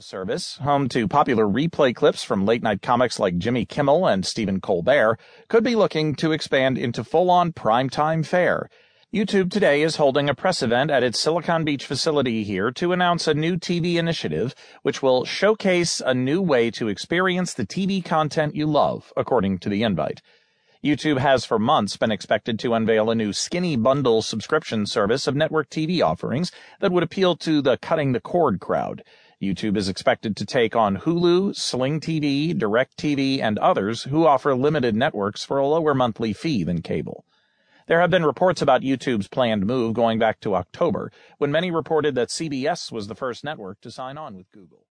service, home to popular replay clips from late night comics like Jimmy Kimmel and Stephen Colbert, could be looking to expand into full on primetime fare. YouTube today is holding a press event at its Silicon Beach facility here to announce a new TV initiative which will showcase a new way to experience the TV content you love, according to the invite. YouTube has for months been expected to unveil a new skinny bundle subscription service of network TV offerings that would appeal to the cutting the cord crowd. YouTube is expected to take on Hulu, Sling TV, DirecTV, and others who offer limited networks for a lower monthly fee than cable. There have been reports about YouTube's planned move going back to October, when many reported that CBS was the first network to sign on with Google.